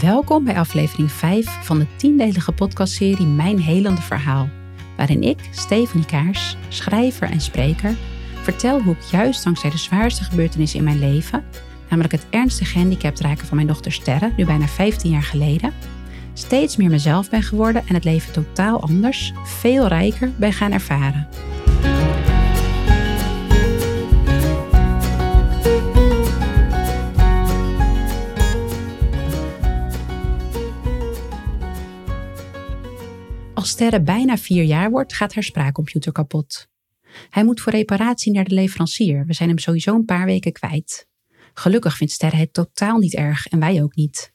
Welkom bij aflevering 5 van de tiendelige podcastserie Mijn Helende Verhaal, waarin ik, Stephanie Kaars, schrijver en spreker, vertel hoe ik juist dankzij de zwaarste gebeurtenis in mijn leven, namelijk het ernstige gehandicapt raken van mijn dochter Sterre, nu bijna 15 jaar geleden, steeds meer mezelf ben geworden en het leven totaal anders, veel rijker ben gaan ervaren. Als Sterre bijna vier jaar wordt, gaat haar spraakcomputer kapot. Hij moet voor reparatie naar de leverancier. We zijn hem sowieso een paar weken kwijt. Gelukkig vindt Sterre het totaal niet erg en wij ook niet.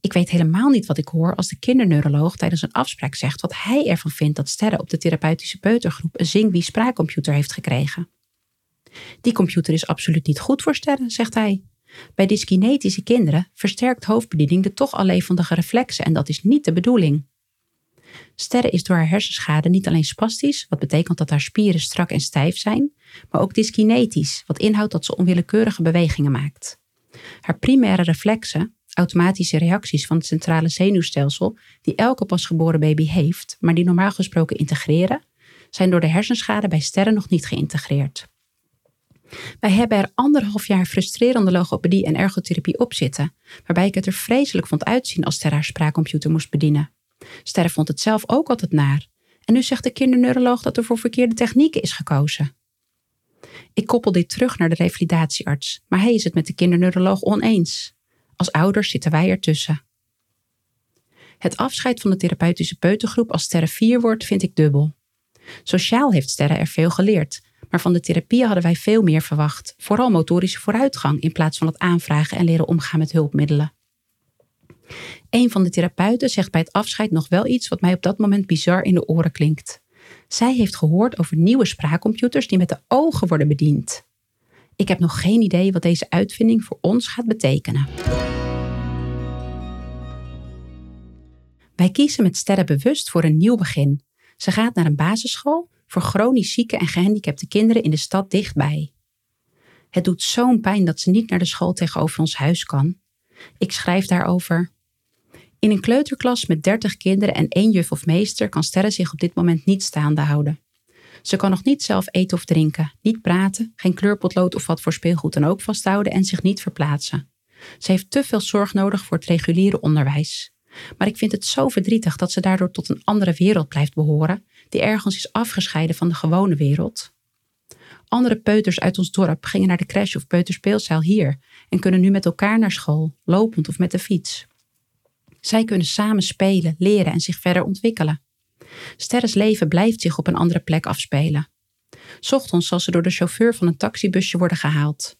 Ik weet helemaal niet wat ik hoor als de kinderneuroloog tijdens een afspraak zegt wat hij ervan vindt dat Sterre op de therapeutische peutergroep een Zingwi spraakcomputer heeft gekregen. Die computer is absoluut niet goed voor Sterre, zegt hij. Bij dyskinetische kinderen versterkt hoofdbediening de toch al levendige reflexen en dat is niet de bedoeling. Sterre is door haar hersenschade niet alleen spastisch, wat betekent dat haar spieren strak en stijf zijn, maar ook dyskinetisch, wat inhoudt dat ze onwillekeurige bewegingen maakt. Haar primaire reflexen, automatische reacties van het centrale zenuwstelsel, die elke pasgeboren baby heeft, maar die normaal gesproken integreren, zijn door de hersenschade bij sterren nog niet geïntegreerd. Wij hebben er anderhalf jaar frustrerende logopedie en ergotherapie op zitten, waarbij ik het er vreselijk vond uitzien als Sterre haar spraakcomputer moest bedienen. Sterre vond het zelf ook altijd naar. En nu zegt de kinderneuroloog dat er voor verkeerde technieken is gekozen. Ik koppel dit terug naar de revalidatiearts, maar hij is het met de kinderneuroloog oneens. Als ouders zitten wij ertussen. Het afscheid van de therapeutische peutergroep als Sterre 4 wordt, vind ik dubbel. Sociaal heeft Sterre er veel geleerd, maar van de therapie hadden wij veel meer verwacht, vooral motorische vooruitgang in plaats van het aanvragen en leren omgaan met hulpmiddelen. Een van de therapeuten zegt bij het afscheid nog wel iets wat mij op dat moment bizar in de oren klinkt. Zij heeft gehoord over nieuwe spraakcomputers die met de ogen worden bediend. Ik heb nog geen idee wat deze uitvinding voor ons gaat betekenen. Wij kiezen met Sterre bewust voor een nieuw begin. Ze gaat naar een basisschool voor chronisch zieke en gehandicapte kinderen in de stad dichtbij. Het doet zo'n pijn dat ze niet naar de school tegenover ons huis kan. Ik schrijf daarover. In een kleuterklas met 30 kinderen en één juf of meester kan Sterre zich op dit moment niet staande houden. Ze kan nog niet zelf eten of drinken, niet praten, geen kleurpotlood of wat voor speelgoed dan ook vasthouden en zich niet verplaatsen. Ze heeft te veel zorg nodig voor het reguliere onderwijs. Maar ik vind het zo verdrietig dat ze daardoor tot een andere wereld blijft behoren, die ergens is afgescheiden van de gewone wereld. Andere peuters uit ons dorp gingen naar de crash of peuterspeelzaal hier en kunnen nu met elkaar naar school, lopend of met de fiets. Zij kunnen samen spelen, leren en zich verder ontwikkelen. Sterres leven blijft zich op een andere plek afspelen. Ochtends zal ze door de chauffeur van een taxibusje worden gehaald.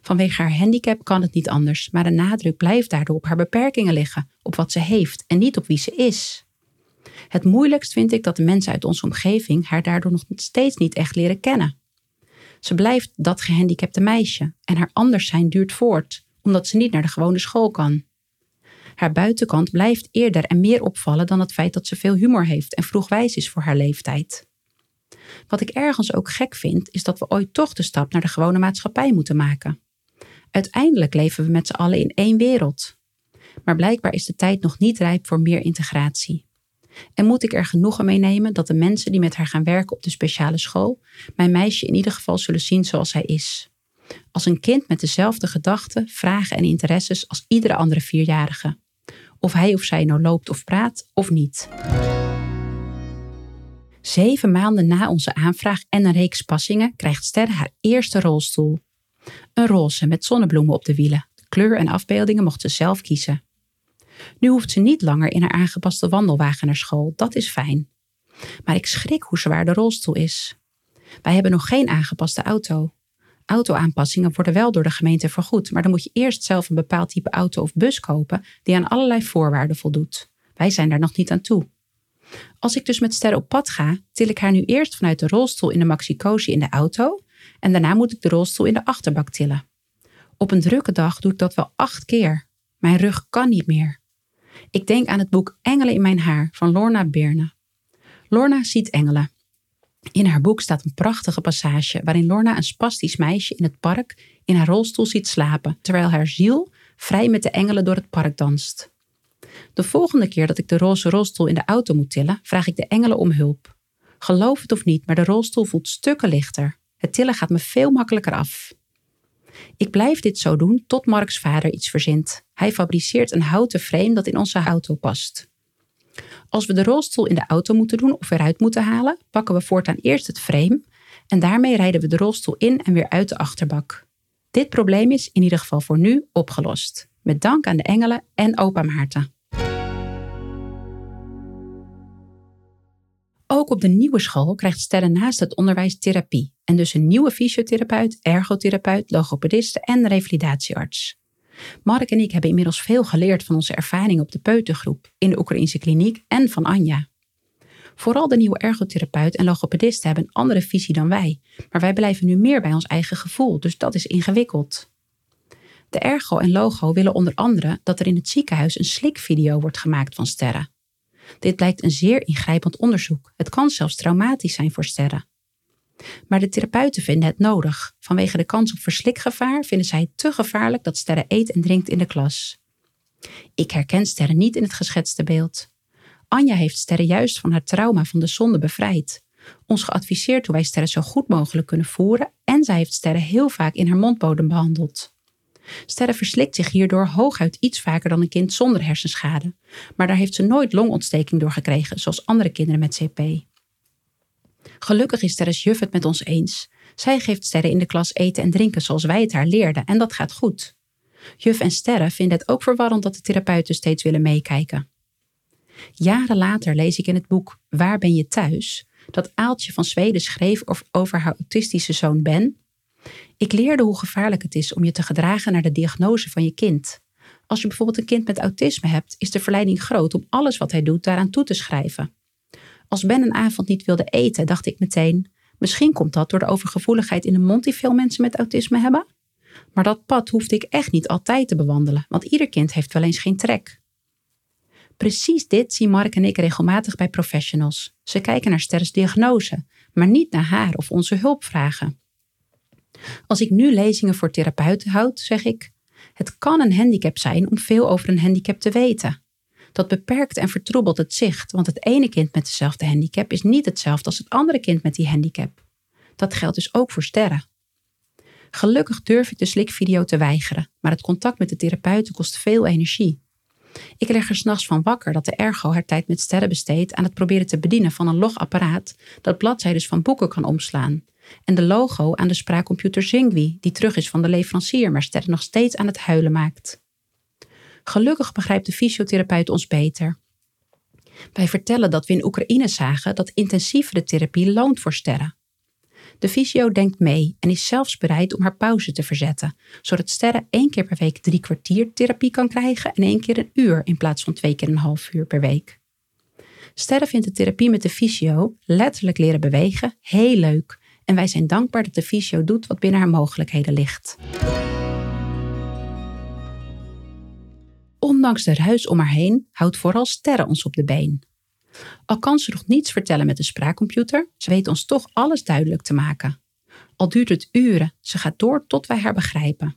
Vanwege haar handicap kan het niet anders, maar de nadruk blijft daardoor op haar beperkingen liggen, op wat ze heeft en niet op wie ze is. Het moeilijkst vind ik dat de mensen uit onze omgeving haar daardoor nog steeds niet echt leren kennen. Ze blijft dat gehandicapte meisje en haar anders zijn duurt voort, omdat ze niet naar de gewone school kan. Haar buitenkant blijft eerder en meer opvallen dan het feit dat ze veel humor heeft en vroeg wijs is voor haar leeftijd. Wat ik ergens ook gek vind, is dat we ooit toch de stap naar de gewone maatschappij moeten maken. Uiteindelijk leven we met z'n allen in één wereld. Maar blijkbaar is de tijd nog niet rijp voor meer integratie. En moet ik er genoegen mee nemen dat de mensen die met haar gaan werken op de speciale school mijn meisje in ieder geval zullen zien zoals zij is. Als een kind met dezelfde gedachten, vragen en interesses als iedere andere vierjarige of hij of zij nou loopt of praat of niet. Zeven maanden na onze aanvraag en een reeks passingen krijgt Ster haar eerste rolstoel. Een roze met zonnebloemen op de wielen. Kleur en afbeeldingen mocht ze zelf kiezen. Nu hoeft ze niet langer in haar aangepaste wandelwagen naar school, dat is fijn. Maar ik schrik hoe zwaar de rolstoel is. Wij hebben nog geen aangepaste auto. Autoaanpassingen worden wel door de gemeente vergoed, maar dan moet je eerst zelf een bepaald type auto of bus kopen die aan allerlei voorwaarden voldoet. Wij zijn daar nog niet aan toe. Als ik dus met Ster op pad ga, til ik haar nu eerst vanuit de rolstoel in de Maxi Cosi in de auto en daarna moet ik de rolstoel in de achterbak tillen. Op een drukke dag doe ik dat wel acht keer. Mijn rug kan niet meer. Ik denk aan het boek Engelen in mijn haar van Lorna Beerne. Lorna ziet engelen. In haar boek staat een prachtige passage waarin Lorna een spastisch meisje in het park in haar rolstoel ziet slapen, terwijl haar ziel vrij met de engelen door het park danst. De volgende keer dat ik de roze rolstoel in de auto moet tillen, vraag ik de engelen om hulp. Geloof het of niet, maar de rolstoel voelt stukken lichter. Het tillen gaat me veel makkelijker af. Ik blijf dit zo doen tot Marks vader iets verzint. Hij fabriceert een houten frame dat in onze auto past. Als we de rolstoel in de auto moeten doen of eruit moeten halen, pakken we voortaan eerst het frame en daarmee rijden we de rolstoel in en weer uit de achterbak. Dit probleem is in ieder geval voor nu opgelost. Met dank aan de engelen en opa Maarten. Ook op de nieuwe school krijgt Sterren naast het onderwijs therapie en dus een nieuwe fysiotherapeut, ergotherapeut, logopediste en revalidatiearts. Mark en ik hebben inmiddels veel geleerd van onze ervaring op de peutergroep, in de Oekraïnse kliniek en van Anja. Vooral de nieuwe ergotherapeut en logopedisten hebben een andere visie dan wij, maar wij blijven nu meer bij ons eigen gevoel, dus dat is ingewikkeld. De ergo en logo willen onder andere dat er in het ziekenhuis een slikvideo wordt gemaakt van sterren. Dit blijkt een zeer ingrijpend onderzoek. Het kan zelfs traumatisch zijn voor sterren. Maar de therapeuten vinden het nodig. Vanwege de kans op verslikgevaar vinden zij het te gevaarlijk dat sterren eet en drinkt in de klas. Ik herken sterren niet in het geschetste beeld. Anja heeft sterren juist van haar trauma van de zonde bevrijd. Ons geadviseerd hoe wij sterren zo goed mogelijk kunnen voeren en zij heeft sterren heel vaak in haar mondbodem behandeld. Sterren verslikt zich hierdoor hooguit iets vaker dan een kind zonder hersenschade, maar daar heeft ze nooit longontsteking door gekregen, zoals andere kinderen met CP. Gelukkig is Sterres juf het met ons eens. Zij geeft Sterren in de klas eten en drinken zoals wij het haar leerden en dat gaat goed. Juf en Sterren vinden het ook verwarrend dat de therapeuten steeds willen meekijken. Jaren later lees ik in het boek Waar ben je thuis? dat Aaltje van Zweden schreef over haar autistische zoon Ben. Ik leerde hoe gevaarlijk het is om je te gedragen naar de diagnose van je kind. Als je bijvoorbeeld een kind met autisme hebt, is de verleiding groot om alles wat hij doet daaraan toe te schrijven. Als Ben een avond niet wilde eten, dacht ik meteen: misschien komt dat door de overgevoeligheid in de mond die veel mensen met autisme hebben. Maar dat pad hoefde ik echt niet altijd te bewandelen, want ieder kind heeft wel eens geen trek. Precies dit zien Mark en ik regelmatig bij professionals. Ze kijken naar Sterres diagnose, maar niet naar haar of onze hulp vragen. Als ik nu lezingen voor therapeuten houd, zeg ik: Het kan een handicap zijn om veel over een handicap te weten. Dat beperkt en vertroebelt het zicht, want het ene kind met dezelfde handicap is niet hetzelfde als het andere kind met die handicap. Dat geldt dus ook voor sterren. Gelukkig durf ik de slikvideo te weigeren, maar het contact met de therapeuten kost veel energie. Ik leg er s'nachts van wakker dat de ergo haar tijd met sterren besteedt aan het proberen te bedienen van een logapparaat dat bladzijden van boeken kan omslaan. En de logo aan de spraakcomputer Zingwi, die terug is van de leverancier, maar sterren nog steeds aan het huilen maakt. Gelukkig begrijpt de fysiotherapeut ons beter. Wij vertellen dat we in Oekraïne zagen dat intensievere therapie loont voor sterren. De fysio denkt mee en is zelfs bereid om haar pauze te verzetten, zodat sterren één keer per week drie kwartier therapie kan krijgen en één keer een uur in plaats van twee keer een half uur per week. Sterren vindt de therapie met de fysio, letterlijk leren bewegen, heel leuk en wij zijn dankbaar dat de fysio doet wat binnen haar mogelijkheden ligt. Ondanks de ruis om haar heen houdt vooral Sterren ons op de been. Al kan ze nog niets vertellen met de spraakcomputer, ze weet ons toch alles duidelijk te maken. Al duurt het uren, ze gaat door tot wij haar begrijpen.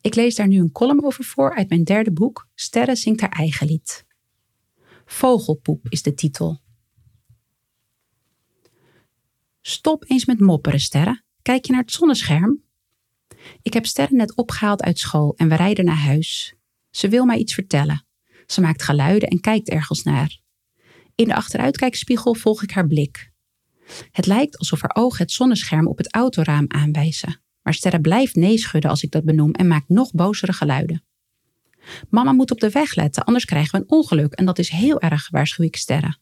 Ik lees daar nu een column over voor uit mijn derde boek, Sterren zingt haar eigen lied. Vogelpoep is de titel. Stop eens met mopperen, Sterren. Kijk je naar het zonnescherm? Ik heb Sterren net opgehaald uit school en we rijden naar huis. Ze wil mij iets vertellen. Ze maakt geluiden en kijkt ergens naar. In de achteruitkijkspiegel volg ik haar blik. Het lijkt alsof haar ogen het zonnescherm op het autoraam aanwijzen. Maar Sterre blijft nee schudden als ik dat benoem en maakt nog bozere geluiden. Mama moet op de weg letten, anders krijgen we een ongeluk en dat is heel erg, waarschuw ik Sterre.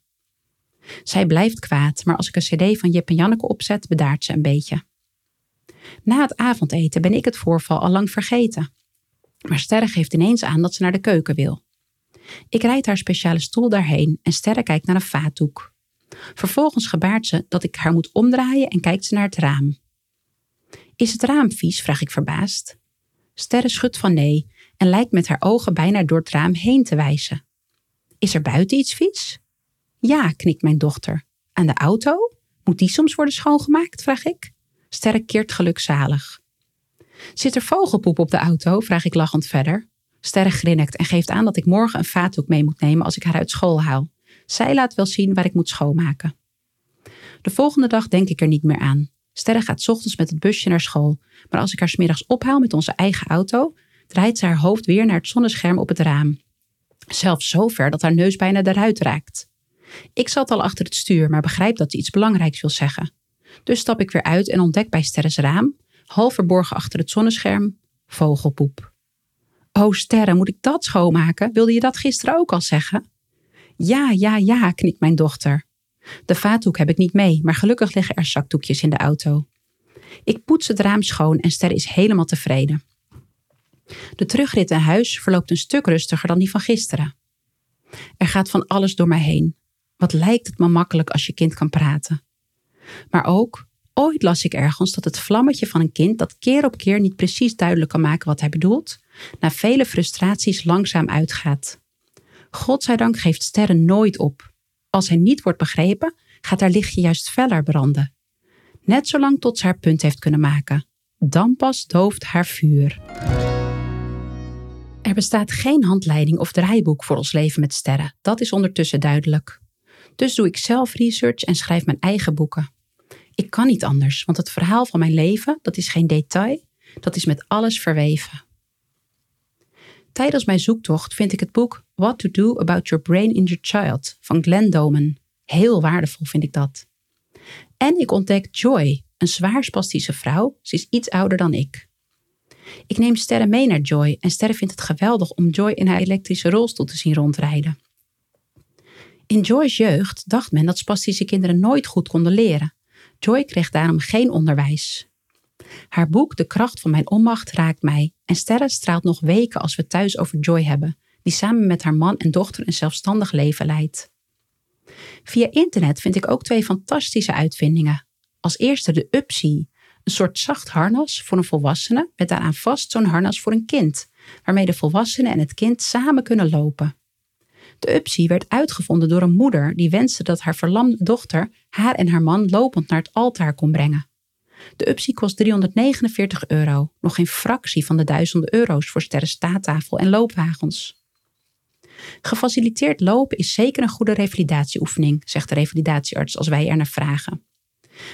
Zij blijft kwaad, maar als ik een cd van Jip en Janneke opzet, bedaart ze een beetje. Na het avondeten ben ik het voorval al lang vergeten. Maar Sterre geeft ineens aan dat ze naar de keuken wil. Ik rijd haar speciale stoel daarheen en Sterre kijkt naar een vaatdoek. Vervolgens gebaart ze dat ik haar moet omdraaien en kijkt ze naar het raam. Is het raam vies? vraag ik verbaasd. Sterre schudt van nee en lijkt met haar ogen bijna door het raam heen te wijzen. Is er buiten iets vies? Ja, knikt mijn dochter. Aan de auto? Moet die soms worden schoongemaakt? vraag ik. Sterre keert gelukzalig. Zit er vogelpoep op de auto? vraag ik lachend verder. Sterre grinnikt en geeft aan dat ik morgen een vaatdoek mee moet nemen als ik haar uit school haal. Zij laat wel zien waar ik moet schoonmaken. De volgende dag denk ik er niet meer aan. Sterre gaat ochtends met het busje naar school, maar als ik haar smiddags ophaal met onze eigen auto, draait ze haar hoofd weer naar het zonnescherm op het raam. Zelfs zo ver dat haar neus bijna eruit raakt. Ik zat al achter het stuur, maar begrijp dat ze iets belangrijks wil zeggen. Dus stap ik weer uit en ontdek bij Sterres raam, half verborgen achter het zonnescherm, vogelpoep. Oh, Sterre, moet ik dat schoonmaken? Wilde je dat gisteren ook al zeggen? Ja, ja, ja, knikt mijn dochter. De vaatdoek heb ik niet mee, maar gelukkig liggen er zakdoekjes in de auto. Ik poets het raam schoon en Sterre is helemaal tevreden. De terugrit naar huis verloopt een stuk rustiger dan die van gisteren. Er gaat van alles door mij heen. Wat lijkt het me makkelijk als je kind kan praten. Maar ook, ooit las ik ergens dat het vlammetje van een kind dat keer op keer niet precies duidelijk kan maken wat hij bedoelt, na vele frustraties langzaam uitgaat. Godzijdank geeft Sterren nooit op. Als hij niet wordt begrepen, gaat haar lichtje juist feller branden. Net zolang tot ze haar punt heeft kunnen maken. Dan pas dooft haar vuur. Er bestaat geen handleiding of draaiboek voor ons leven met sterren. Dat is ondertussen duidelijk. Dus doe ik zelf research en schrijf mijn eigen boeken. Ik kan niet anders, want het verhaal van mijn leven, dat is geen detail, dat is met alles verweven. Tijdens mijn zoektocht vind ik het boek What to Do About Your Brain in Your Child van Glenn Doman. Heel waardevol vind ik dat. En ik ontdek Joy, een zwaar spastische vrouw. Ze is iets ouder dan ik. Ik neem Sterre mee naar Joy en Sterre vindt het geweldig om Joy in haar elektrische rolstoel te zien rondrijden. In Joy's jeugd dacht men dat spastische kinderen nooit goed konden leren. Joy kreeg daarom geen onderwijs. Haar boek De kracht van mijn onmacht raakt mij en Sterre straalt nog weken als we thuis over Joy hebben, die samen met haar man en dochter een zelfstandig leven leidt. Via internet vind ik ook twee fantastische uitvindingen. Als eerste de Upsy, een soort zacht harnas voor een volwassene met daaraan vast zo'n harnas voor een kind, waarmee de volwassene en het kind samen kunnen lopen. De Upsi werd uitgevonden door een moeder die wenste dat haar verlamde dochter haar en haar man lopend naar het altaar kon brengen. De Upsi kost 349 euro, nog geen fractie van de duizenden euro's voor sterren staattafel en loopwagens. Gefaciliteerd lopen is zeker een goede revalidatieoefening, zegt de revalidatiearts als wij er naar vragen.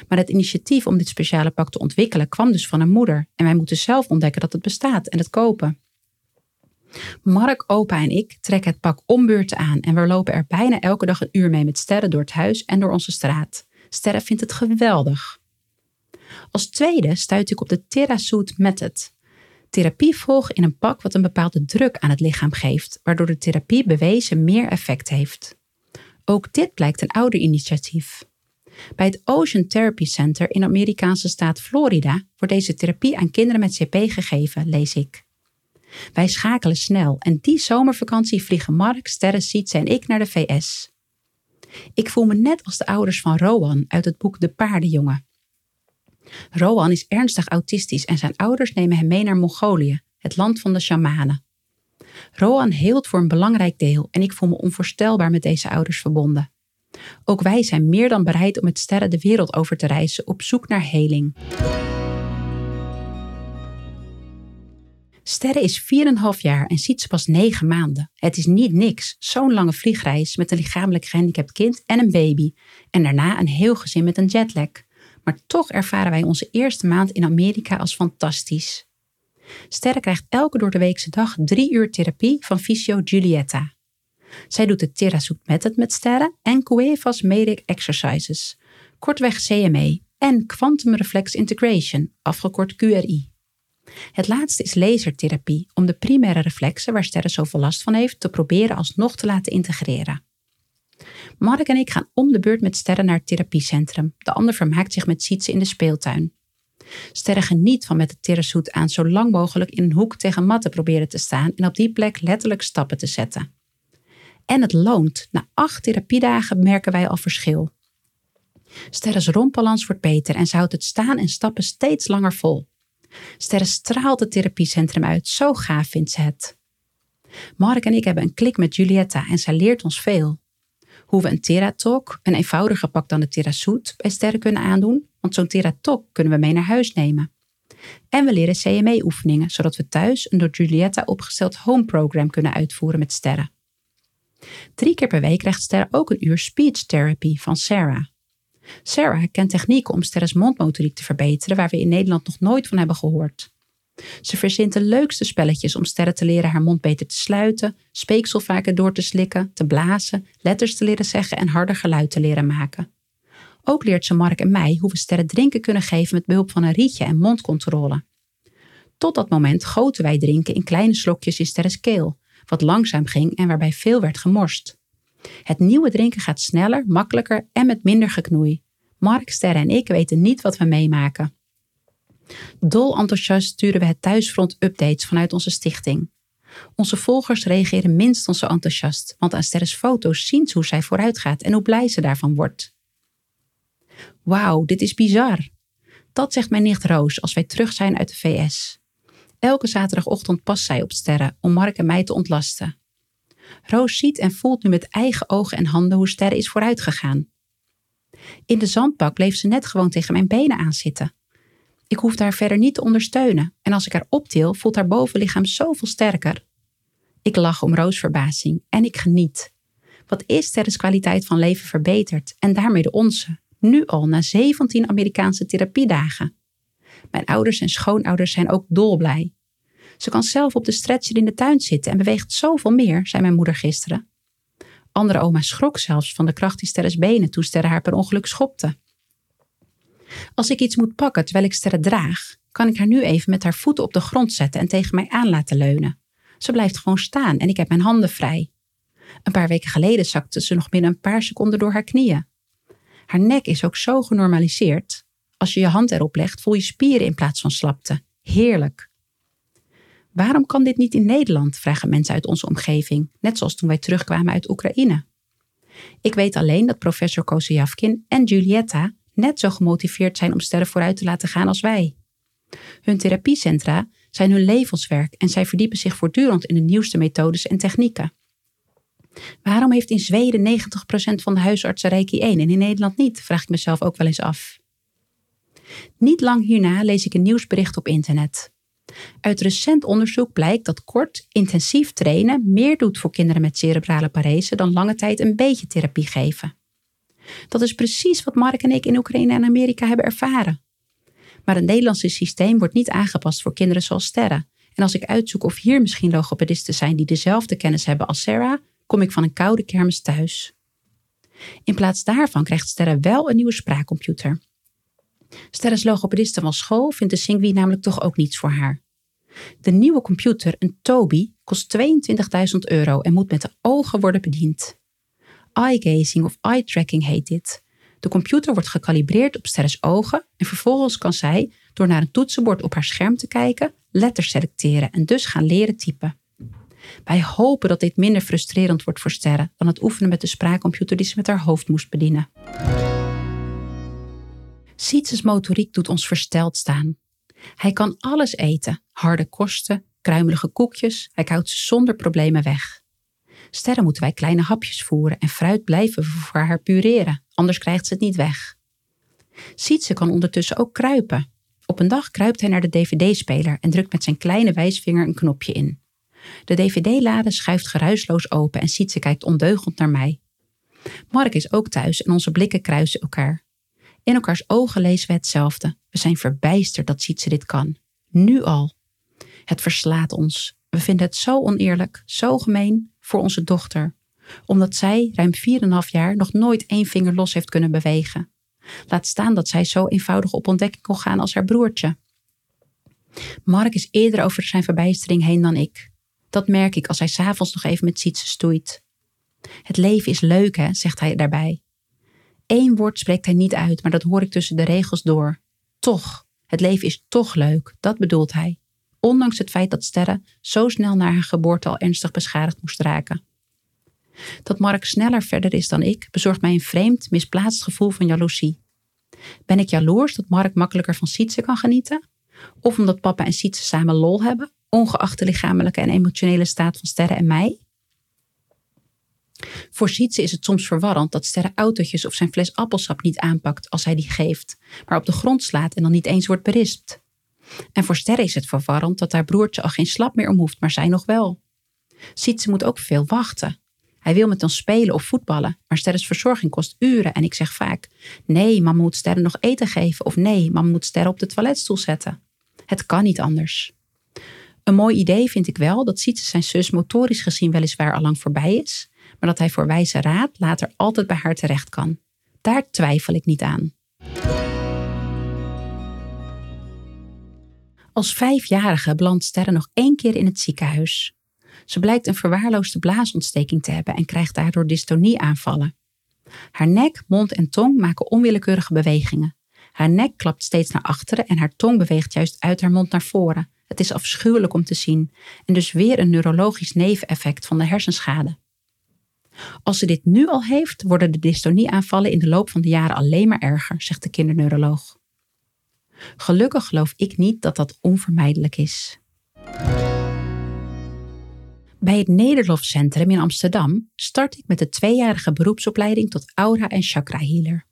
Maar het initiatief om dit speciale pak te ontwikkelen kwam dus van een moeder en wij moeten zelf ontdekken dat het bestaat en het kopen. Mark, opa en ik trekken het pak om beurten aan en we lopen er bijna elke dag een uur mee met Sterren door het huis en door onze straat. Sterren vindt het geweldig. Als tweede stuit ik op de TerraSuit Method. Therapie volgen in een pak wat een bepaalde druk aan het lichaam geeft, waardoor de therapie bewezen meer effect heeft. Ook dit blijkt een ouder initiatief. Bij het Ocean Therapy Center in de Amerikaanse staat Florida wordt deze therapie aan kinderen met CP gegeven, lees ik. Wij schakelen snel en die zomervakantie vliegen Mark, Sterre, Sietse en ik naar de VS. Ik voel me net als de ouders van Rowan uit het boek De Paardenjongen. Rowan is ernstig autistisch en zijn ouders nemen hem mee naar Mongolië, het land van de shamanen. Rowan heelt voor een belangrijk deel en ik voel me onvoorstelbaar met deze ouders verbonden. Ook wij zijn meer dan bereid om met sterren de wereld over te reizen op zoek naar heling. Sterre is 4,5 jaar en ziet ze pas 9 maanden. Het is niet niks, zo'n lange vliegreis met een lichamelijk gehandicapt kind en een baby. En daarna een heel gezin met een jetlag. Maar toch ervaren wij onze eerste maand in Amerika als fantastisch. Sterre krijgt elke door de weekse dag drie uur therapie van fysio Giulietta. Zij doet de Terrasut Method met sterren en Cuevas Medic Exercises, kortweg CME, en Quantum Reflex Integration, afgekort QRI. Het laatste is lasertherapie, om de primaire reflexen waar sterren zoveel last van heeft te proberen alsnog te laten integreren. Mark en ik gaan om de beurt met Sterren naar het therapiecentrum. De ander vermaakt zich met Sietse in de speeltuin. Sterren geniet van met de terrasuit aan zo lang mogelijk in een hoek tegen matten proberen te staan en op die plek letterlijk stappen te zetten. En het loont. Na acht therapiedagen merken wij al verschil. Sterren's rompbalans wordt beter en ze houdt het staan en stappen steeds langer vol. Sterre straalt het therapiecentrum uit. Zo gaaf vindt ze het. Mark en ik hebben een klik met Julietta en zij leert ons veel. Hoe we een Teratalk, een eenvoudiger pak dan de Terasuit, bij Sterre kunnen aandoen, want zo'n Teratalk kunnen we mee naar huis nemen. En we leren CME-oefeningen, zodat we thuis een door Julietta opgesteld home program kunnen uitvoeren met sterren. Drie keer per week krijgt Sterre ook een uur speech therapy van Sarah. Sarah kent technieken om Sterres mondmotoriek te verbeteren waar we in Nederland nog nooit van hebben gehoord. Ze verzint de leukste spelletjes om Sterre te leren haar mond beter te sluiten, speeksel vaker door te slikken, te blazen, letters te leren zeggen en harder geluid te leren maken. Ook leert ze Mark en mij hoe we Sterre drinken kunnen geven met behulp van een rietje en mondcontrole. Tot dat moment goten wij drinken in kleine slokjes in Sterres keel, wat langzaam ging en waarbij veel werd gemorst. Het nieuwe drinken gaat sneller, makkelijker en met minder geknoei. Mark, Sterre en ik weten niet wat we meemaken. Dol enthousiast sturen we het thuisfront updates vanuit onze stichting. Onze volgers reageren minstens zo enthousiast, want aan Sterres foto's zien ze hoe zij vooruit gaat en hoe blij ze daarvan wordt. Wauw, dit is bizar. Dat zegt mijn nicht Roos als wij terug zijn uit de VS. Elke zaterdagochtend past zij op Sterren om Mark en mij te ontlasten. Roos ziet en voelt nu met eigen ogen en handen hoe Sterre is vooruitgegaan. In de zandbak bleef ze net gewoon tegen mijn benen aanzitten. Ik hoefde haar verder niet te ondersteunen en als ik haar optil, voelt haar bovenlichaam zoveel sterker. Ik lach om Roos' verbazing en ik geniet. Wat is Sterres kwaliteit van leven verbeterd en daarmee de onze, nu al na 17 Amerikaanse therapiedagen. Mijn ouders en schoonouders zijn ook dolblij. Ze kan zelf op de stretcher in de tuin zitten en beweegt zoveel meer, zei mijn moeder gisteren. Andere oma schrok zelfs van de kracht die Sterres benen toen haar per ongeluk schopte. Als ik iets moet pakken terwijl ik Sterre draag, kan ik haar nu even met haar voeten op de grond zetten en tegen mij aan laten leunen. Ze blijft gewoon staan en ik heb mijn handen vrij. Een paar weken geleden zakte ze nog binnen een paar seconden door haar knieën. Haar nek is ook zo genormaliseerd. Als je je hand erop legt, voel je spieren in plaats van slapte. Heerlijk. Waarom kan dit niet in Nederland? vragen mensen uit onze omgeving, net zoals toen wij terugkwamen uit Oekraïne. Ik weet alleen dat professor Kozijavkin en Julietta net zo gemotiveerd zijn om sterren vooruit te laten gaan als wij. Hun therapiecentra zijn hun levenswerk en zij verdiepen zich voortdurend in de nieuwste methodes en technieken. Waarom heeft in Zweden 90% van de huisartsen Reiki 1 en in Nederland niet? Vraag ik mezelf ook wel eens af. Niet lang hierna lees ik een nieuwsbericht op internet. Uit recent onderzoek blijkt dat kort, intensief trainen meer doet voor kinderen met cerebrale parese dan lange tijd een beetje therapie geven. Dat is precies wat Mark en ik in Oekraïne en Amerika hebben ervaren. Maar het Nederlandse systeem wordt niet aangepast voor kinderen zoals Sterren. En als ik uitzoek of hier misschien logopedisten zijn die dezelfde kennis hebben als Sarah, kom ik van een koude kermis thuis. In plaats daarvan krijgt Sterre wel een nieuwe spraakcomputer. Sterres logopediste van school vindt de Singwi namelijk toch ook niets voor haar. De nieuwe computer, een Toby, kost 22.000 euro en moet met de ogen worden bediend. Eye-gazing of eye-tracking heet dit. De computer wordt gekalibreerd op Sterres ogen en vervolgens kan zij, door naar een toetsenbord op haar scherm te kijken, letters selecteren en dus gaan leren typen. Wij hopen dat dit minder frustrerend wordt voor Sterren dan het oefenen met de spraakcomputer die ze met haar hoofd moest bedienen. Sietses motoriek doet ons versteld staan. Hij kan alles eten: harde kosten, kruimelige koekjes, hij koudt ze zonder problemen weg. Sterren moeten wij kleine hapjes voeren en fruit blijven voor haar pureren, anders krijgt ze het niet weg. Sietse kan ondertussen ook kruipen. Op een dag kruipt hij naar de dvd-speler en drukt met zijn kleine wijsvinger een knopje in. De dvd-lade schuift geruisloos open en Sietse kijkt ondeugend naar mij. Mark is ook thuis en onze blikken kruisen elkaar. In elkaars ogen lezen we hetzelfde. We zijn verbijsterd dat Sietse dit kan. Nu al. Het verslaat ons. We vinden het zo oneerlijk, zo gemeen voor onze dochter, omdat zij ruim 4,5 jaar nog nooit één vinger los heeft kunnen bewegen. Laat staan dat zij zo eenvoudig op ontdekking kon gaan als haar broertje. Mark is eerder over zijn verbijstering heen dan ik. Dat merk ik als hij s'avonds nog even met Sietse stoeit. Het leven is leuk, hè, zegt hij daarbij. Eén woord spreekt hij niet uit, maar dat hoor ik tussen de regels door. Toch, het leven is toch leuk, dat bedoelt hij. Ondanks het feit dat Sterre zo snel na haar geboorte al ernstig beschadigd moest raken. Dat Mark sneller verder is dan ik, bezorgt mij een vreemd, misplaatst gevoel van jaloezie. Ben ik jaloers dat Mark makkelijker van Sietse kan genieten? Of omdat papa en Sietse samen lol hebben, ongeacht de lichamelijke en emotionele staat van Sterre en mij? Voor Sietse is het soms verwarrend dat Sterre autootjes of zijn fles appelsap niet aanpakt als hij die geeft, maar op de grond slaat en dan niet eens wordt berispt. En voor Sterre is het verwarrend dat haar broertje al geen slap meer om hoeft, maar zij nog wel. Sietse moet ook veel wachten. Hij wil met ons spelen of voetballen, maar Sterres verzorging kost uren en ik zeg vaak: nee, mama moet Sterre nog eten geven of nee, mama moet Sterre op de toiletstoel zetten. Het kan niet anders. Een mooi idee vind ik wel dat Sietse zijn zus motorisch gezien weliswaar al lang voorbij is, maar dat hij voor wijze raad later altijd bij haar terecht kan. Daar twijfel ik niet aan. Als vijfjarige belandt Sterre nog één keer in het ziekenhuis. Ze blijkt een verwaarloosde blaasontsteking te hebben en krijgt daardoor dystonieaanvallen. Haar nek, mond en tong maken onwillekeurige bewegingen. Haar nek klapt steeds naar achteren en haar tong beweegt juist uit haar mond naar voren. Het is afschuwelijk om te zien en dus weer een neurologisch neveneffect van de hersenschade. Als ze dit nu al heeft, worden de dystonieaanvallen in de loop van de jaren alleen maar erger, zegt de kinderneuroloog. Gelukkig geloof ik niet dat dat onvermijdelijk is. Bij het Nederlof Centrum in Amsterdam start ik met de tweejarige beroepsopleiding tot aura- en chakra healer.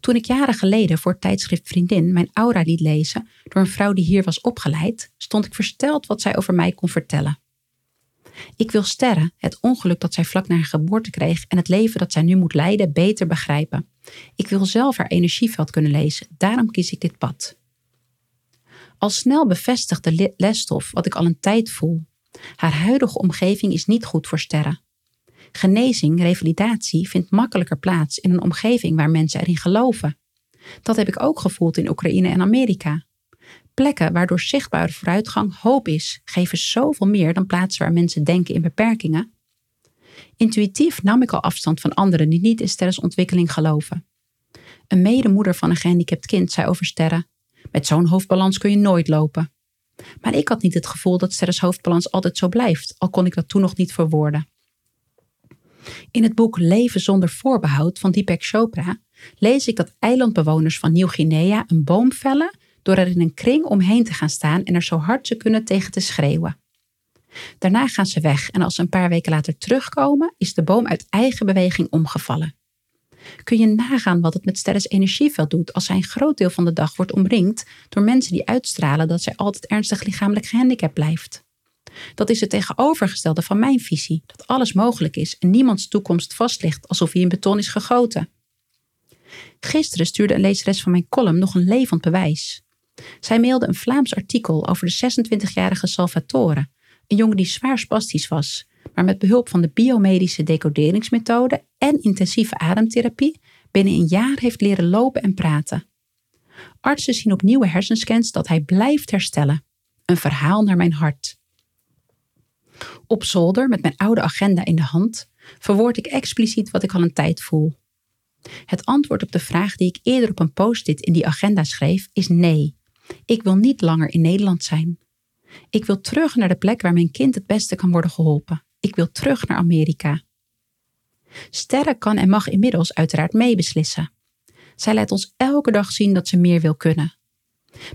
Toen ik jaren geleden voor tijdschrift Vriendin mijn aura liet lezen door een vrouw die hier was opgeleid, stond ik versteld wat zij over mij kon vertellen. Ik wil Sterren, het ongeluk dat zij vlak na haar geboorte kreeg en het leven dat zij nu moet leiden, beter begrijpen. Ik wil zelf haar energieveld kunnen lezen, daarom kies ik dit pad. Al snel bevestigde lesstof wat ik al een tijd voel. Haar huidige omgeving is niet goed voor sterren. Genezing, revalidatie vindt makkelijker plaats in een omgeving waar mensen erin geloven. Dat heb ik ook gevoeld in Oekraïne en Amerika. Plekken waardoor zichtbare vooruitgang hoop is, geven zoveel meer dan plaatsen waar mensen denken in beperkingen. Intuïtief nam ik al afstand van anderen die niet in sterrens ontwikkeling geloven. Een medemoeder van een gehandicapt kind zei over sterren: Met zo'n hoofdbalans kun je nooit lopen. Maar ik had niet het gevoel dat sterrens hoofdbalans altijd zo blijft, al kon ik dat toen nog niet verwoorden. In het boek Leven zonder voorbehoud van Deepak Chopra lees ik dat eilandbewoners van Nieuw-Guinea een boom vellen door er in een kring omheen te gaan staan en er zo hard ze kunnen tegen te schreeuwen. Daarna gaan ze weg en als ze een paar weken later terugkomen, is de boom uit eigen beweging omgevallen. Kun je nagaan wat het met Sterres energieveld doet als zij een groot deel van de dag wordt omringd door mensen die uitstralen dat zij altijd ernstig lichamelijk gehandicapt blijft? Dat is het tegenovergestelde van mijn visie, dat alles mogelijk is en niemands toekomst vast ligt alsof hij in beton is gegoten. Gisteren stuurde een lezeres van mijn column nog een levend bewijs. Zij mailde een Vlaams artikel over de 26-jarige Salvatore, een jongen die zwaar spastisch was, maar met behulp van de biomedische decoderingsmethode en intensieve ademtherapie binnen een jaar heeft leren lopen en praten. Artsen zien op nieuwe hersenscans dat hij blijft herstellen. Een verhaal naar mijn hart. Op zolder, met mijn oude agenda in de hand, verwoord ik expliciet wat ik al een tijd voel. Het antwoord op de vraag die ik eerder op een post-it in die agenda schreef is nee. Ik wil niet langer in Nederland zijn. Ik wil terug naar de plek waar mijn kind het beste kan worden geholpen. Ik wil terug naar Amerika. Sterre kan en mag inmiddels uiteraard meebeslissen. Zij laat ons elke dag zien dat ze meer wil kunnen.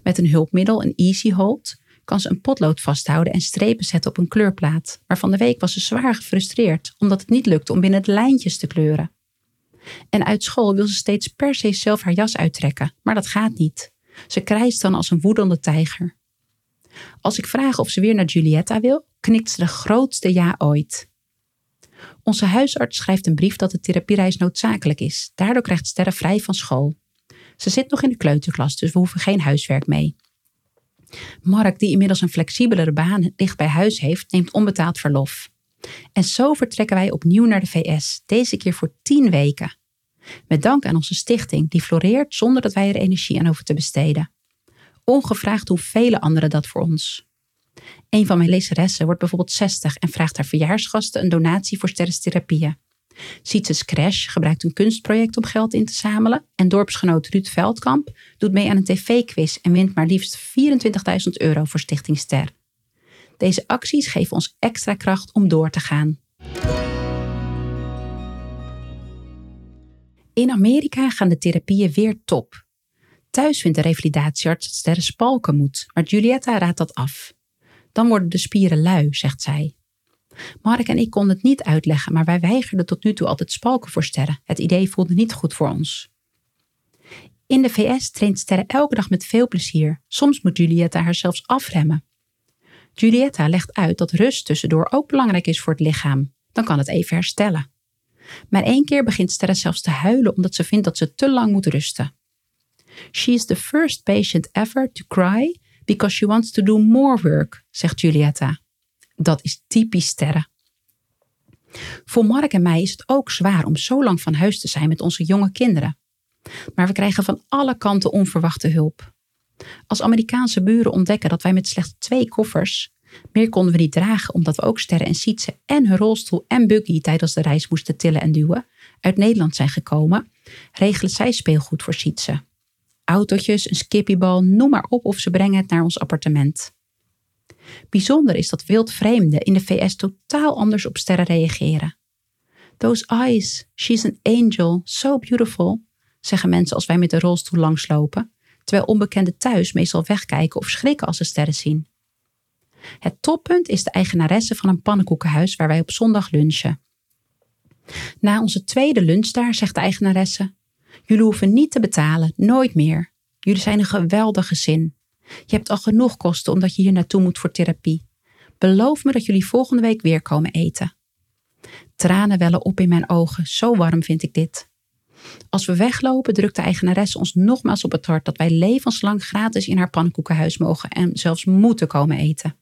Met een hulpmiddel, een Easy Hold, kan ze een potlood vasthouden en strepen zetten op een kleurplaat. Maar van de week was ze zwaar gefrustreerd omdat het niet lukte om binnen de lijntjes te kleuren. En uit school wil ze steeds per se zelf haar jas uittrekken, maar dat gaat niet. Ze krijst dan als een woedende tijger. Als ik vraag of ze weer naar Julietta wil, knikt ze de grootste ja ooit. Onze huisarts schrijft een brief dat de therapiereis noodzakelijk is. Daardoor krijgt Sterre vrij van school. Ze zit nog in de kleuterklas, dus we hoeven geen huiswerk mee. Mark, die inmiddels een flexibelere baan dicht bij huis heeft, neemt onbetaald verlof. En zo vertrekken wij opnieuw naar de VS, deze keer voor tien weken. Met dank aan onze stichting, die floreert zonder dat wij er energie aan hoeven te besteden. Ongevraagd doen vele anderen dat voor ons. Een van mijn lezeressen wordt bijvoorbeeld 60 en vraagt haar verjaarsgasten een donatie voor sterrestherapieën. Sietses Crash gebruikt een kunstproject om geld in te zamelen. En dorpsgenoot Ruud Veldkamp doet mee aan een tv-quiz en wint maar liefst 24.000 euro voor Stichting Ster. Deze acties geven ons extra kracht om door te gaan. In Amerika gaan de therapieën weer top. Thuis vindt de revalidatiearts dat Sterre spalken moet, maar Julietta raadt dat af. Dan worden de spieren lui, zegt zij. Mark en ik konden het niet uitleggen, maar wij weigerden tot nu toe altijd spalken voor sterren. Het idee voelde niet goed voor ons. In de VS traint Sterre elke dag met veel plezier. Soms moet Julietta haar zelfs afremmen. Julietta legt uit dat rust tussendoor ook belangrijk is voor het lichaam. Dan kan het even herstellen. Maar één keer begint Sterre zelfs te huilen omdat ze vindt dat ze te lang moet rusten. She is the first patient ever to cry because she wants to do more work, zegt Julietta. Dat is typisch Sterre. Voor Mark en mij is het ook zwaar om zo lang van huis te zijn met onze jonge kinderen. Maar we krijgen van alle kanten onverwachte hulp. Als Amerikaanse buren ontdekken dat wij met slechts twee koffers, meer konden we niet dragen omdat we ook Sterren en Sietse en hun rolstoel en buggy tijdens de reis moesten tillen en duwen, uit Nederland zijn gekomen, regelen zij speelgoed voor Sietse. Autootjes, een skippiebal, noem maar op of ze brengen het naar ons appartement. Bijzonder is dat wildvreemden in de VS totaal anders op sterren reageren. Those eyes, she's an angel, so beautiful, zeggen mensen als wij met de rolstoel langslopen, terwijl onbekenden thuis meestal wegkijken of schrikken als ze sterren zien. Het toppunt is de eigenaresse van een pannenkoekenhuis waar wij op zondag lunchen. Na onze tweede lunch daar zegt de eigenaresse: Jullie hoeven niet te betalen, nooit meer. Jullie zijn een geweldig gezin. Je hebt al genoeg kosten omdat je hier naartoe moet voor therapie. Beloof me dat jullie volgende week weer komen eten. Tranen wellen op in mijn ogen, zo warm vind ik dit. Als we weglopen, drukt de eigenaresse ons nogmaals op het hart dat wij levenslang gratis in haar pannenkoekenhuis mogen en zelfs moeten komen eten.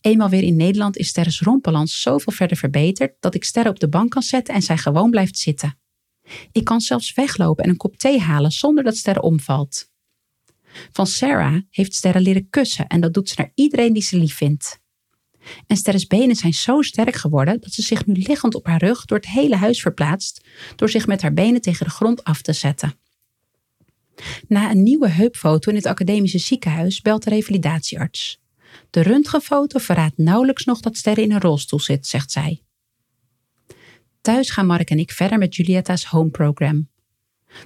Eenmaal weer in Nederland is Sterres rompelans zoveel verder verbeterd dat ik Sterre op de bank kan zetten en zij gewoon blijft zitten. Ik kan zelfs weglopen en een kop thee halen zonder dat Sterre omvalt. Van Sarah heeft Sterre leren kussen en dat doet ze naar iedereen die ze lief vindt. En Sterres benen zijn zo sterk geworden dat ze zich nu liggend op haar rug door het hele huis verplaatst door zich met haar benen tegen de grond af te zetten. Na een nieuwe heupfoto in het academische ziekenhuis belt de revalidatiearts. De röntgenfoto verraadt nauwelijks nog dat Sterre in een rolstoel zit, zegt zij. Thuis gaan Mark en ik verder met Julietta's home program.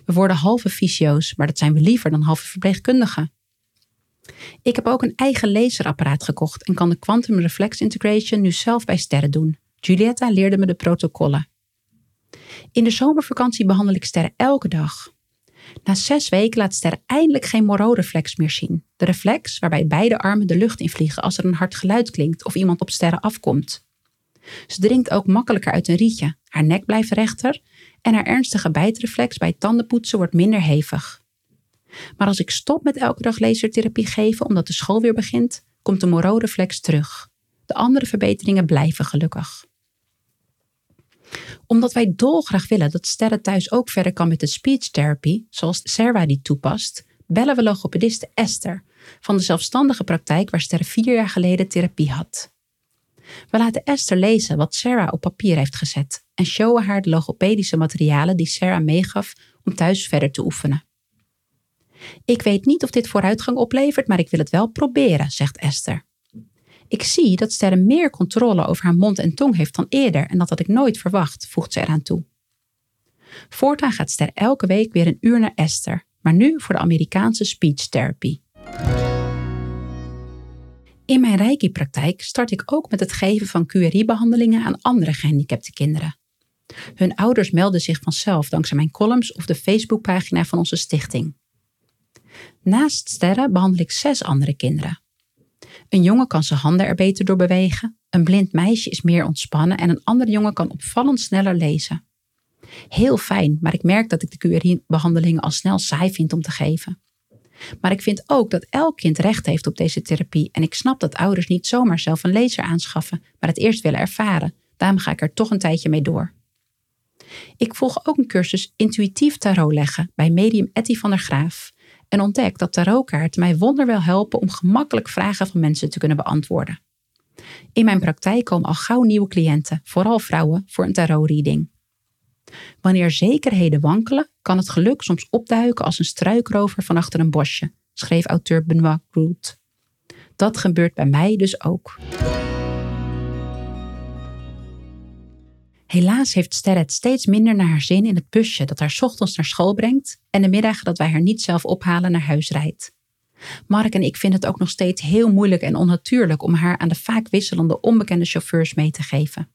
We worden halve fysio's, maar dat zijn we liever dan halve verpleegkundigen. Ik heb ook een eigen laserapparaat gekocht en kan de Quantum Reflex Integration nu zelf bij sterren doen. Julietta leerde me de protocollen. In de zomervakantie behandel ik sterren elke dag. Na zes weken laat sterren eindelijk geen Moreau-reflex meer zien. De reflex waarbij beide armen de lucht invliegen als er een hard geluid klinkt of iemand op sterren afkomt. Ze drinkt ook makkelijker uit een rietje. Haar nek blijft rechter en haar ernstige bijtreflex bij tandenpoetsen wordt minder hevig. Maar als ik stop met elke dag lasertherapie geven omdat de school weer begint, komt de Moreau-reflex terug. De andere verbeteringen blijven gelukkig. Omdat wij dolgraag willen dat Sterre thuis ook verder kan met de speech therapy, zoals Sarah die toepast, bellen we logopediste Esther van de zelfstandige praktijk waar Sterre vier jaar geleden therapie had. We laten Esther lezen wat Sarah op papier heeft gezet en showen haar de logopedische materialen die Sarah meegaf om thuis verder te oefenen. Ik weet niet of dit vooruitgang oplevert, maar ik wil het wel proberen, zegt Esther. Ik zie dat Sterre meer controle over haar mond en tong heeft dan eerder en dat had ik nooit verwacht, voegt ze eraan toe. Voortaan gaat Ster elke week weer een uur naar Esther, maar nu voor de Amerikaanse speech therapy. In mijn Reiki-praktijk start ik ook met het geven van QRI-behandelingen aan andere gehandicapte kinderen. Hun ouders melden zich vanzelf dankzij mijn columns of de Facebookpagina van onze stichting. Naast sterren behandel ik zes andere kinderen. Een jongen kan zijn handen er beter door bewegen, een blind meisje is meer ontspannen en een andere jongen kan opvallend sneller lezen. Heel fijn, maar ik merk dat ik de QRI-behandelingen al snel saai vind om te geven. Maar ik vind ook dat elk kind recht heeft op deze therapie en ik snap dat ouders niet zomaar zelf een laser aanschaffen, maar het eerst willen ervaren. Daarom ga ik er toch een tijdje mee door. Ik volg ook een cursus intuïtief tarot leggen bij medium Etty van der Graaf en ontdek dat tarotkaarten mij wonderwel helpen om gemakkelijk vragen van mensen te kunnen beantwoorden. In mijn praktijk komen al gauw nieuwe cliënten, vooral vrouwen, voor een tarotreading. Wanneer zekerheden wankelen, kan het geluk soms opduiken als een struikrover van achter een bosje, schreef auteur Benoit Groult. Dat gebeurt bij mij dus ook. Helaas heeft Ster het steeds minder naar haar zin in het busje dat haar ochtends naar school brengt en de middagen dat wij haar niet zelf ophalen naar huis rijdt. Mark en ik vinden het ook nog steeds heel moeilijk en onnatuurlijk om haar aan de vaak wisselende onbekende chauffeurs mee te geven.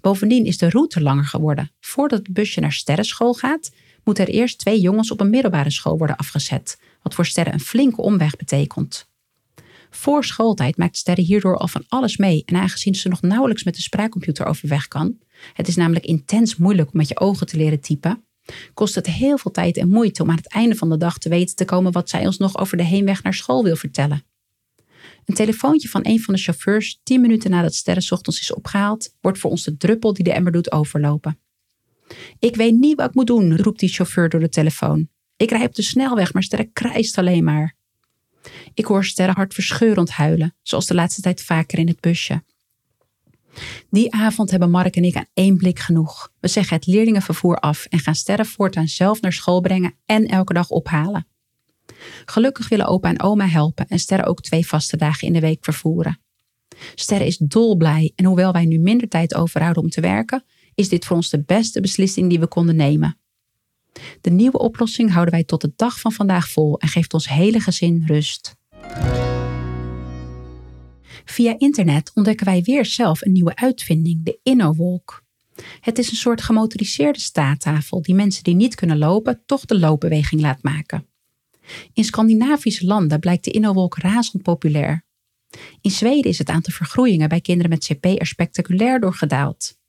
Bovendien is de route langer geworden. Voordat het busje naar sterrenschool gaat, moeten er eerst twee jongens op een middelbare school worden afgezet, wat voor Sterren een flinke omweg betekent. Voor schooltijd maakt Sterren hierdoor al van alles mee en aangezien ze nog nauwelijks met de spraakcomputer overweg kan, het is namelijk intens moeilijk om met je ogen te leren typen, kost het heel veel tijd en moeite om aan het einde van de dag te weten te komen wat zij ons nog over de heenweg naar school wil vertellen. Een telefoontje van een van de chauffeurs tien minuten nadat Sterren ochtends is opgehaald, wordt voor ons de druppel die de emmer doet overlopen. Ik weet niet wat ik moet doen, roept die chauffeur door de telefoon. Ik rij op de snelweg, maar Sterre krijst alleen maar. Ik hoor Sterre hartverscheurend huilen, zoals de laatste tijd vaker in het busje. Die avond hebben Mark en ik aan één blik genoeg. We zeggen het leerlingenvervoer af en gaan Sterre voortaan zelf naar school brengen en elke dag ophalen. Gelukkig willen opa en oma helpen en Sterre ook twee vaste dagen in de week vervoeren. Sterre is dolblij en hoewel wij nu minder tijd overhouden om te werken, is dit voor ons de beste beslissing die we konden nemen. De nieuwe oplossing houden wij tot de dag van vandaag vol en geeft ons hele gezin rust. Via internet ontdekken wij weer zelf een nieuwe uitvinding, de InnoWalk. Het is een soort gemotoriseerde staattafel die mensen die niet kunnen lopen toch de loopbeweging laat maken. In Scandinavische landen blijkt de InnoWalk razend populair. In Zweden is het aantal vergroeien bij kinderen met CP er spectaculair door gedaald.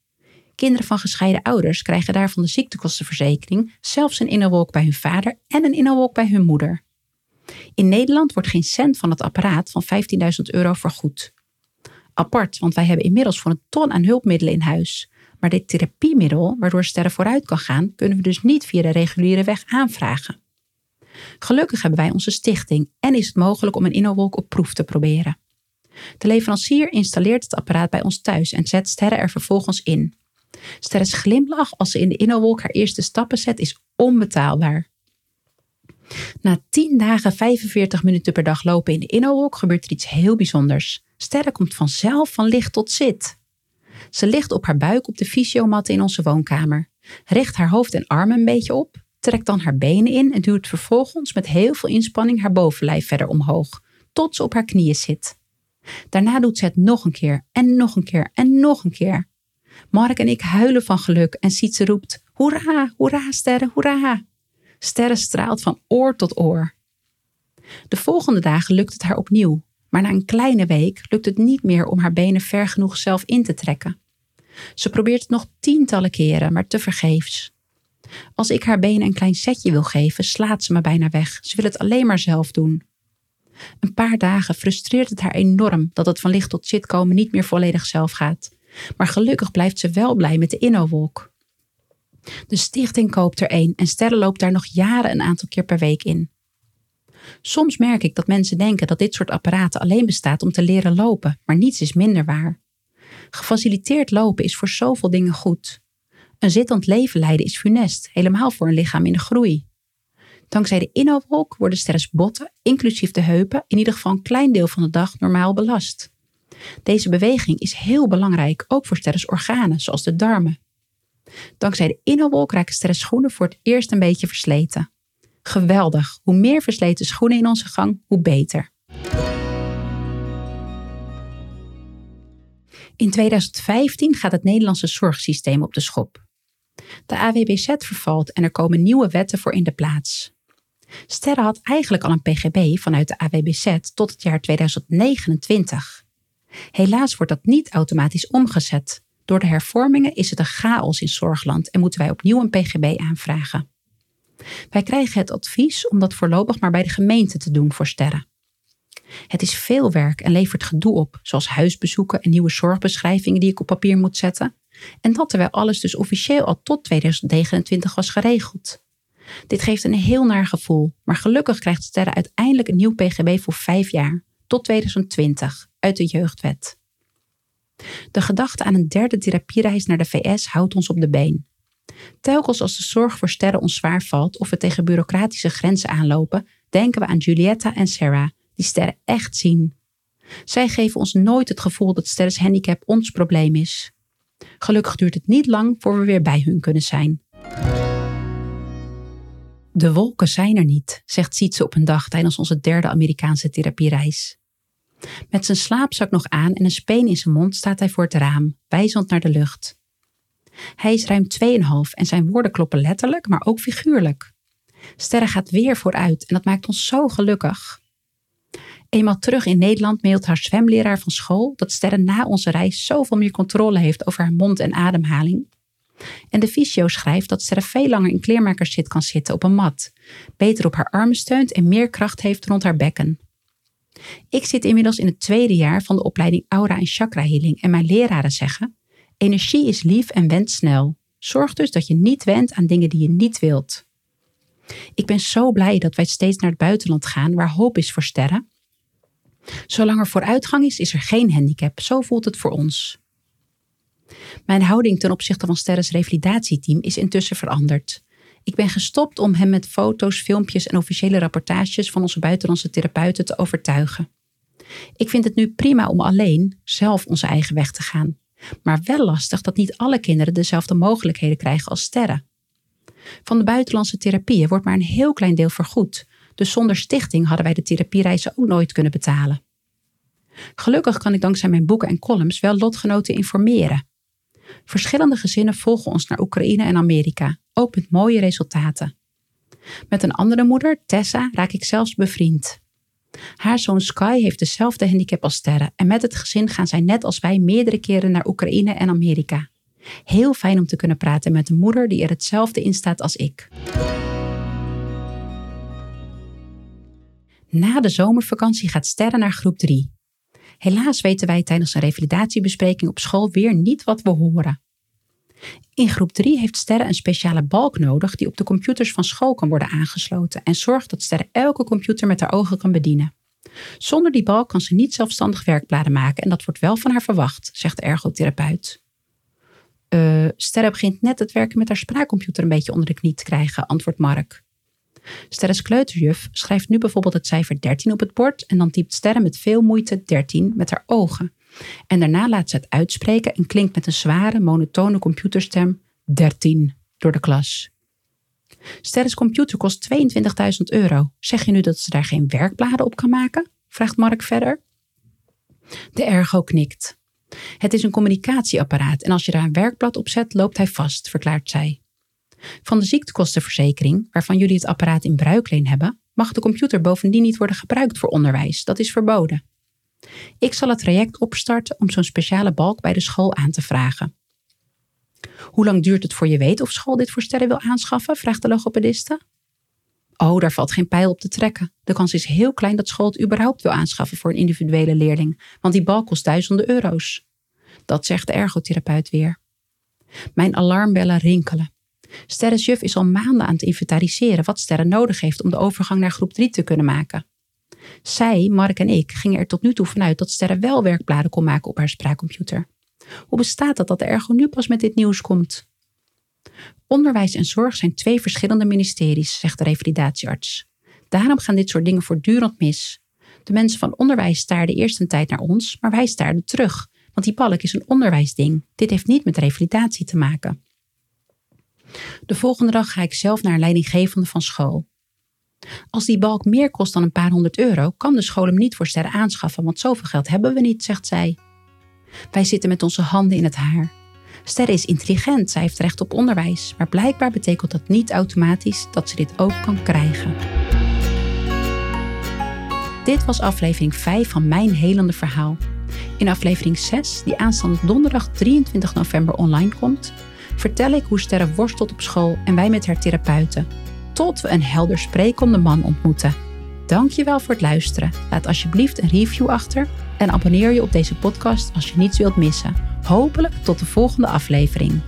Kinderen van gescheiden ouders krijgen daarvan de ziektekostenverzekering zelfs een innerwolk bij hun vader en een innerwolk bij hun moeder. In Nederland wordt geen cent van het apparaat van 15.000 euro vergoed. Apart, want wij hebben inmiddels voor een ton aan hulpmiddelen in huis. Maar dit therapiemiddel, waardoor sterren vooruit kan gaan, kunnen we dus niet via de reguliere weg aanvragen. Gelukkig hebben wij onze stichting en is het mogelijk om een innerwolk op proef te proberen. De leverancier installeert het apparaat bij ons thuis en zet sterren er vervolgens in. Sterres glimlach als ze in de innerwolk haar eerste stappen zet is onbetaalbaar. Na 10 dagen 45 minuten per dag lopen in de innerwolk gebeurt er iets heel bijzonders. Sterre komt vanzelf van licht tot zit. Ze ligt op haar buik op de fysiomat in onze woonkamer, richt haar hoofd en armen een beetje op, trekt dan haar benen in en duwt vervolgens met heel veel inspanning haar bovenlijf verder omhoog, tot ze op haar knieën zit. Daarna doet ze het nog een keer en nog een keer en nog een keer. Mark en ik huilen van geluk en Sietse roept: Hoera, hoera, sterren, hoera! Sterren straalt van oor tot oor. De volgende dagen lukt het haar opnieuw, maar na een kleine week lukt het niet meer om haar benen ver genoeg zelf in te trekken. Ze probeert het nog tientallen keren, maar tevergeefs. Als ik haar benen een klein setje wil geven, slaat ze me bijna weg. Ze wil het alleen maar zelf doen. Een paar dagen frustreert het haar enorm dat het van licht tot zit komen niet meer volledig zelf gaat. Maar gelukkig blijft ze wel blij met de InnoWalk. De stichting koopt er een en Sterre loopt daar nog jaren een aantal keer per week in. Soms merk ik dat mensen denken dat dit soort apparaten alleen bestaat om te leren lopen, maar niets is minder waar. Gefaciliteerd lopen is voor zoveel dingen goed. Een zittend leven leiden is funest, helemaal voor een lichaam in de groei. Dankzij de InnoWalk worden Sterres botten, inclusief de heupen, in ieder geval een klein deel van de dag normaal belast. Deze beweging is heel belangrijk, ook voor Sterres organen, zoals de darmen. Dankzij de innerwolk raken Sterres schoenen voor het eerst een beetje versleten. Geweldig, hoe meer versleten schoenen in onze gang, hoe beter. In 2015 gaat het Nederlandse zorgsysteem op de schop. De AWBZ vervalt en er komen nieuwe wetten voor in de plaats. Sterre had eigenlijk al een PGB vanuit de AWBZ tot het jaar 2029. Helaas wordt dat niet automatisch omgezet. Door de hervormingen is het een chaos in zorgland en moeten wij opnieuw een PGB aanvragen. Wij krijgen het advies om dat voorlopig maar bij de gemeente te doen voor sterren. Het is veel werk en levert gedoe op, zoals huisbezoeken en nieuwe zorgbeschrijvingen die ik op papier moet zetten. En dat terwijl alles dus officieel al tot 2029 was geregeld. Dit geeft een heel naar gevoel, maar gelukkig krijgt Sterren uiteindelijk een nieuw PGB voor vijf jaar, tot 2020 uit de jeugdwet. De gedachte aan een derde therapiereis naar de VS houdt ons op de been. Telkens als de zorg voor sterren ons zwaar valt of we tegen bureaucratische grenzen aanlopen, denken we aan Julietta en Sarah, die sterren echt zien. Zij geven ons nooit het gevoel dat sterrens handicap ons probleem is. Gelukkig duurt het niet lang voor we weer bij hun kunnen zijn. De wolken zijn er niet, zegt Sietse op een dag tijdens onze derde Amerikaanse therapiereis. Met zijn slaapzak nog aan en een speen in zijn mond staat hij voor het raam, wijzend naar de lucht. Hij is ruim 2,5 en zijn woorden kloppen letterlijk, maar ook figuurlijk. Sterre gaat weer vooruit en dat maakt ons zo gelukkig. Eenmaal terug in Nederland mailt haar zwemleraar van school dat Sterre na onze reis zoveel meer controle heeft over haar mond en ademhaling. En de fysio schrijft dat Sterre veel langer in kleermakerszit kan zitten op een mat, beter op haar armen steunt en meer kracht heeft rond haar bekken. Ik zit inmiddels in het tweede jaar van de opleiding Aura en Chakra Healing en mijn leraren zeggen: energie is lief en wendt snel. Zorg dus dat je niet wendt aan dingen die je niet wilt. Ik ben zo blij dat wij steeds naar het buitenland gaan waar hoop is voor sterren. Zolang er vooruitgang is, is er geen handicap. Zo voelt het voor ons. Mijn houding ten opzichte van Sterres revalidatieteam is intussen veranderd. Ik ben gestopt om hem met foto's, filmpjes en officiële rapportages van onze buitenlandse therapeuten te overtuigen. Ik vind het nu prima om alleen zelf onze eigen weg te gaan. Maar wel lastig dat niet alle kinderen dezelfde mogelijkheden krijgen als sterren. Van de buitenlandse therapieën wordt maar een heel klein deel vergoed, dus zonder stichting hadden wij de therapiereizen ook nooit kunnen betalen. Gelukkig kan ik dankzij mijn boeken en columns wel lotgenoten informeren. Verschillende gezinnen volgen ons naar Oekraïne en Amerika, ook met mooie resultaten. Met een andere moeder, Tessa, raak ik zelfs bevriend. Haar zoon Sky heeft dezelfde handicap als Sterre en met het gezin gaan zij net als wij meerdere keren naar Oekraïne en Amerika. Heel fijn om te kunnen praten met een moeder die er hetzelfde in staat als ik. Na de zomervakantie gaat Sterre naar groep 3. Helaas weten wij tijdens een revalidatiebespreking op school weer niet wat we horen. In groep 3 heeft Sterre een speciale balk nodig die op de computers van school kan worden aangesloten en zorgt dat Sterre elke computer met haar ogen kan bedienen. Zonder die balk kan ze niet zelfstandig werkbladen maken en dat wordt wel van haar verwacht, zegt de ergotherapeut. Uh, Sterre begint net het werken met haar spraakcomputer een beetje onder de knie te krijgen, antwoordt Mark. Sterres kleuterjuf schrijft nu bijvoorbeeld het cijfer 13 op het bord en dan typt Sterre met veel moeite 13 met haar ogen. En daarna laat ze het uitspreken en klinkt met een zware, monotone computerstem 13 door de klas. Sterres computer kost 22.000 euro. Zeg je nu dat ze daar geen werkbladen op kan maken? vraagt Mark verder. De ergo knikt. Het is een communicatieapparaat en als je daar een werkblad op zet, loopt hij vast, verklaart zij. Van de ziektekostenverzekering, waarvan jullie het apparaat in bruikleen hebben, mag de computer bovendien niet worden gebruikt voor onderwijs. Dat is verboden. Ik zal het traject opstarten om zo'n speciale balk bij de school aan te vragen. Hoe lang duurt het voor je weet of school dit voor sterren wil aanschaffen? vraagt de logopediste. Oh, daar valt geen pijl op te trekken. De kans is heel klein dat school het überhaupt wil aanschaffen voor een individuele leerling, want die balk kost duizenden euro's. Dat zegt de ergotherapeut weer. Mijn alarmbellen rinkelen. Sterres juf is al maanden aan het inventariseren wat Sterren nodig heeft om de overgang naar groep 3 te kunnen maken. Zij, Mark en ik gingen er tot nu toe vanuit dat Sterre wel werkbladen kon maken op haar spraakcomputer. Hoe bestaat het dat de ergo nu pas met dit nieuws komt? Onderwijs en zorg zijn twee verschillende ministeries, zegt de revalidatiearts. Daarom gaan dit soort dingen voortdurend mis. De mensen van onderwijs staarden eerst een tijd naar ons, maar wij staarden terug, want die balk is een onderwijsding. Dit heeft niet met revalidatie te maken. De volgende dag ga ik zelf naar een leidinggevende van school. Als die balk meer kost dan een paar honderd euro, kan de school hem niet voor sterren aanschaffen, want zoveel geld hebben we niet, zegt zij. Wij zitten met onze handen in het haar. Sterre is intelligent, zij heeft recht op onderwijs, maar blijkbaar betekent dat niet automatisch dat ze dit ook kan krijgen. Dit was aflevering 5 van Mijn Helende Verhaal. In aflevering 6, die aanstaande donderdag 23 november online komt, vertel ik hoe Sterre worstelt op school en wij met haar therapeuten. Tot we een helder sprekende man ontmoeten. Dankjewel voor het luisteren. Laat alsjeblieft een review achter en abonneer je op deze podcast als je niets wilt missen. Hopelijk tot de volgende aflevering.